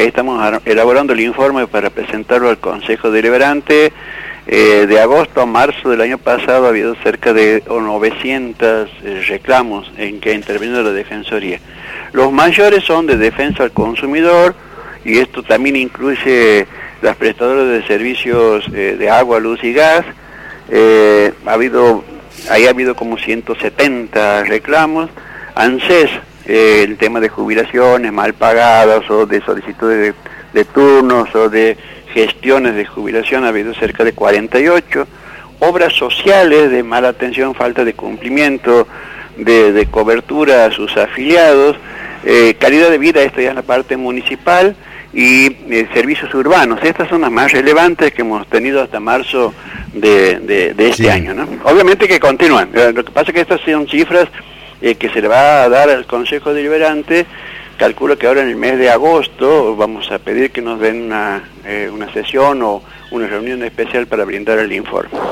ahí estamos elaborando el informe para presentarlo al Consejo Deliberante. Eh, de agosto a marzo del año pasado ha habido cerca de 900 eh, reclamos en que ha intervenido la Defensoría. Los mayores son de defensa al consumidor y esto también incluye las prestadoras de servicios eh, de agua, luz y gas. ha habido, ahí ha habido como 170 reclamos. ANSES, el tema de jubilaciones mal pagadas o de solicitudes de turnos o de gestiones de jubilación ha habido cerca de 48, obras sociales de mala atención, falta de cumplimiento, de, cobertura a sus afiliados, eh, calidad de vida, esto ya es la parte municipal, y eh, servicios urbanos. Estas son las más relevantes que hemos tenido hasta marzo de, este año. ¿no? Obviamente que continúan. Eh, lo que pasa es que estas son cifras que se le va a dar al Consejo Deliberante Calculo que ahora en el mes de agosto vamos a pedir que nos den una, una sesión o una reunión especial para brindar el informe.